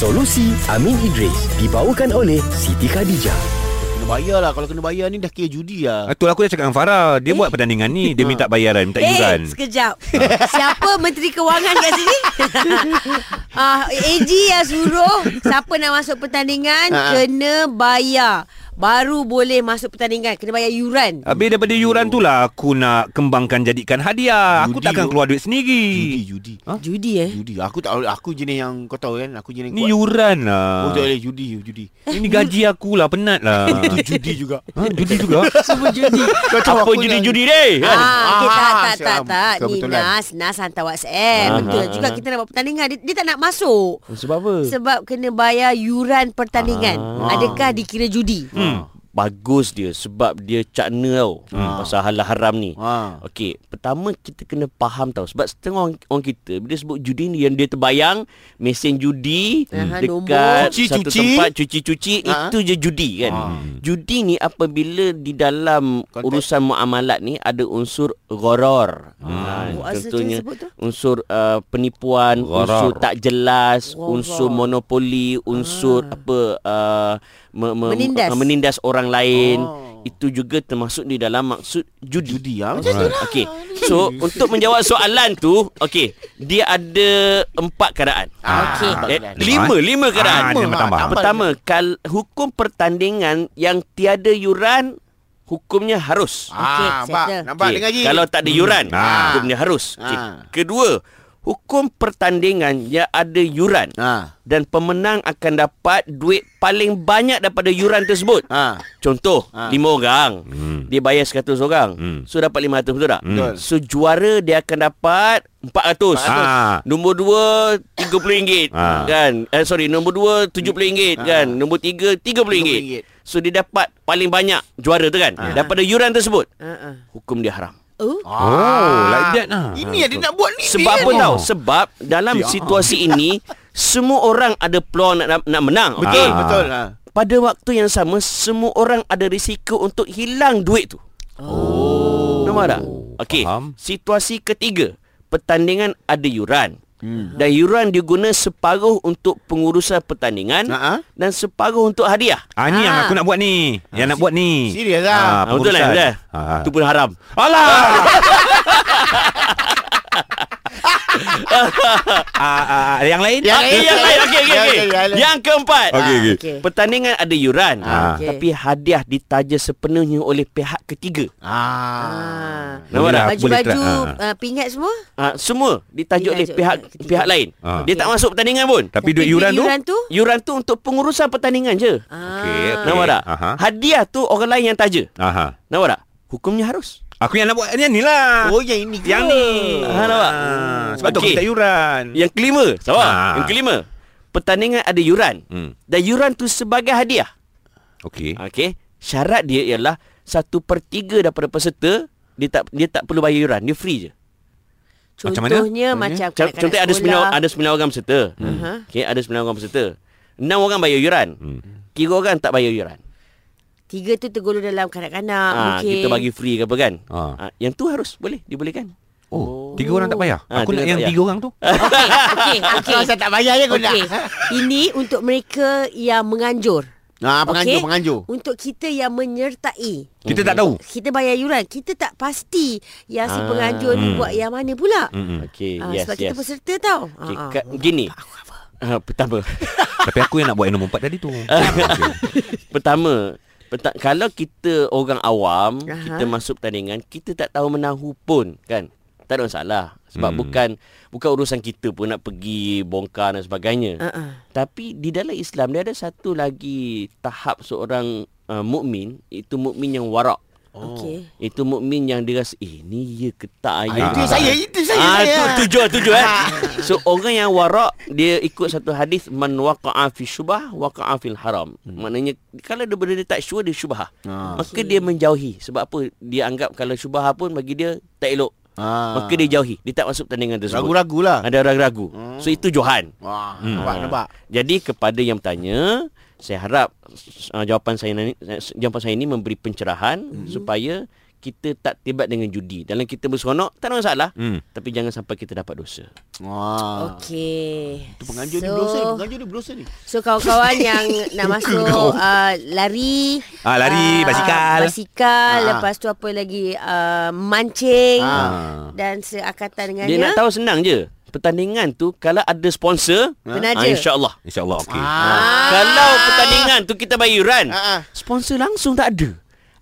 Solusi Amin Idris dibawakan oleh Siti Khadijah. Kena bayar lah Kalau kena bayar ni dah kira judi lah Betul aku dah cakap dengan Farah Dia buat pertandingan ni Dia minta bayaran Minta Eh, iuran sekejap. Siapa Menteri Kewangan kat sini? ah, AG yang suruh siapa nak masuk pertandingan Ha. kena bayar. Baru boleh masuk pertandingan. Kena bayar yuran. Habis daripada iuran tu lah Aku nak kembangkan jadikan hadiah Aku Judi takkan tu. keluar duit sendiri Judi Judi Judi eh? Judi Aku tak Aku jenis yang Kau tahu kan Aku jenis Ni kuat iuran lah Oh tak boleh judi Judi Ini gaji aku lah Penat lah Itu judi juga ha, Judi juga Semua judi. Kau tahu Apa aku judi-judi ni Ah, okay, tak, tak, tak. Ni. Nas, Nas hantar WhatsApp. Ah, Betul ah, juga kita nak buat pertandingan. Dia, dia tak nak masuk. Sebab apa Sebab kena bayar yuran pertandingan. Ah. Adakah dikira judi? Hmm. Bagus dia sebab dia cakna tau hmm. pasal halal haram ni. Ha. Okey, pertama kita kena faham tau sebab setengah orang, orang kita bila sebut judi ni yang dia terbayang mesin judi Aha, dekat nombor. satu Cuci-cuci. tempat cuci-cuci Ha. itu je judi kan. Ha. Judi ni apabila di dalam Konteks. urusan muamalat ni ada unsur gharar. Ha, asal contohnya unsur uh, penipuan, Gharar. unsur tak jelas, Gharar. unsur monopoli, unsur Ah. apa uh, me, me, Menindas. menindas orang lain. Oh. Itu juga termasuk di dalam maksud judi. Judi ah Macam tu lah Okey. So untuk menjawab soalan tu, okey, dia ada empat keadaan. Ah, Okey. empat Eh, lima, lima Ah, keadaan. tambah tambah. Pertama, kal hukum pertandingan yang tiada yuran hukumnya harus. Okey, Ah, nampak settle. Nampak Okey, dengar je Kalau tak ada yuran, Ah. hukumnya harus. Okey. Ah. Kedua, hukum pertandingan yang ada yuran Ha dan pemenang akan dapat duit paling banyak daripada yuran tersebut. Ha Contoh, Ah. lima orang. Hmm. Dia bayar 100 orang. Hmm. So dapat 500 betul tak? Betul. So juara dia akan dapat 400. Ah. Nombor dua RM30 Ah. kan. Eh sorry, nombor dua RM70 Ah. kan. Nombor tiga RM30. RM30. So dia dapat paling banyak juara tu kan. Ah. Daripada yuran tersebut. Uh-uh. Hukum dia haram. Oh, Oh like that lah Ini yang dia nak buat ni Sebab apa tahu? Sebab dalam Ya. situasi ini semua orang ada peluang nak nak menang. Betul Ah. betul ha. Pada waktu yang sama semua orang ada risiko untuk hilang duit tu. Oh. Nampak tak? Okey. Situasi ketiga, pertandingan ada yuran. Hmm. Dan yuran diguna separuh untuk pengurusan pertandingan Ha-ha. dan separuh untuk hadiah. Ah ni yang Ah. aku nak buat ni Yang nak buat ni Serius lah. Ah, betul lah, betul lah. Ah. Itu pun haram. Alah ah, ah, Yang lain Yang lain, yang lain. Okey, okey, Yang okey. yang keempat. Okey, okey. Pertandingan ada yuran Ah. Okey. Tapi hadiah ditaja sepenuhnya oleh pihak ketiga Ah. Nampak Boleh tak? lah. Baju-baju uh, pingat semua? Ah, Semua ditajuk oleh pihak ketiga. pihak lain Ah. Dia tak masuk pertandingan pun Tapi duit yuran tu yuran tu? Yuran tu untuk pengurusan pertandingan je Ah. Okey, okey. Nampak tak? Aha. Hadiah tu orang lain yang taja Aha. Nampak tak? Hukumnya harus Aku yang nak buat yang ni lah Oh yang ini ke? Yang ni Ah, nampak? Ah, Sebab tu aku minta yuran Yang kelima Sabar Ah. Yang kelima Pertandingan ada yuran hmm. Dan yuran tu sebagai hadiah Okey Okey Syarat dia ialah Satu per tiga daripada peserta Dia tak dia tak perlu bayar yuran Dia free je Macam mana? Contohnya macam Contoh, kanak-kanak contoh ada sembilan ada sembilan orang peserta. Hmm. Okey, ada sembilan orang peserta. Enam orang bayar yuran. Hmm. Tiga orang tak bayar yuran. Tiga tu tergolong dalam kanak-kanak Ah, mungkin. kita bagi free ke apa kan? Ah. Ah, yang tu harus boleh dibolehkan. Oh, tiga orang tak payah. Ah, Aku nak yang payah. tiga orang tu. Okey, okey, okey. Kalau saya tak bayar je kau nak. Okey. Ini untuk mereka yang menganjur. Ah, penganjur, Okey? penganjur. Untuk kita yang menyertai. Kita tak tahu. Kita bayar yuran. Kita tak pasti yang si Ah. penganjur ni Hmm. buat yang mana pula. Mm-mm. Okey, Ah, yes, sebab yes. kita peserta tau. Okay, Ah, gini. Ah, pertama. Tapi aku yang nak buat yang nombor empat tadi tu. pertama, peta- kalau kita orang awam, Aha. kita masuk pertandingan, kita tak tahu menahu pun kan. Tak ada masalah. Sebab Hmm. bukan bukan urusan kita pun nak pergi bongkar dan sebagainya. Ah. Tapi di dalam Islam dia ada satu lagi tahap seorang uh, mukmin itu mukmin yang warak. Okey. Itu mukmin yang dia rasa eh ni ya ke tak Ah, itu saya, itu saya. Ah saya. tu tujuh tujuh eh. So orang yang warak dia ikut satu hadis man waqa'a fi syubah waqa'a fil haram. Hmm. Maknanya kalau dia benda dia tak sure dia syubhah. Ah. Maka dia menjauhi sebab apa? Dia anggap kalau syubhah pun bagi dia tak elok. Ah. Maka dia jauhi. Dia tak masuk pertandingan tersebut. Ragu-ragu lah. Ada ragu-ragu. So itu Johan. Wah, nampak, nampak. Jadi kepada yang bertanya, saya harap uh, jawapan saya ni jawapan saya ini memberi pencerahan hmm. supaya kita tak terlibat dengan judi. Dalam kita berseronok, tak ada masalah. Hmm. Tapi jangan sampai kita dapat dosa. Wah. Okey. Tu penganjur ni berdosa ni. Penganjur ni berdosa ni. So kawan-kawan yang nak masuk uh, lari Ah, lari, ah, basikal. Basikal Ah. Lepas tu apa lagi uh, Mancing Ah. Dan seakatan Dia dengannya nak tahu senang je. Pertandingan tu kalau ada sponsor, Penaja. ah, insya-Allah. InsyaAllah okey. Ah. Kalau pertandingan tu kita run, Ah, ah. sponsor langsung tak ada.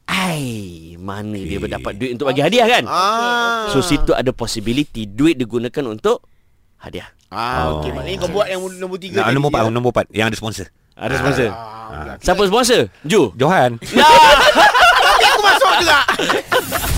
Ai, mana dia berdapat duit untuk bagi hadiah kan? Ah. So situ ada possibility duit digunakan untuk hadiah. Ah, Oh. okey. Maknanya kau buat yang nombor tiga Nah, tadi, nombor 4, ya? nombor 4 yang ada sponsor. Ada sponsor. Ah. Siapa sponsor? Ju. Johan. Aku masuk juga.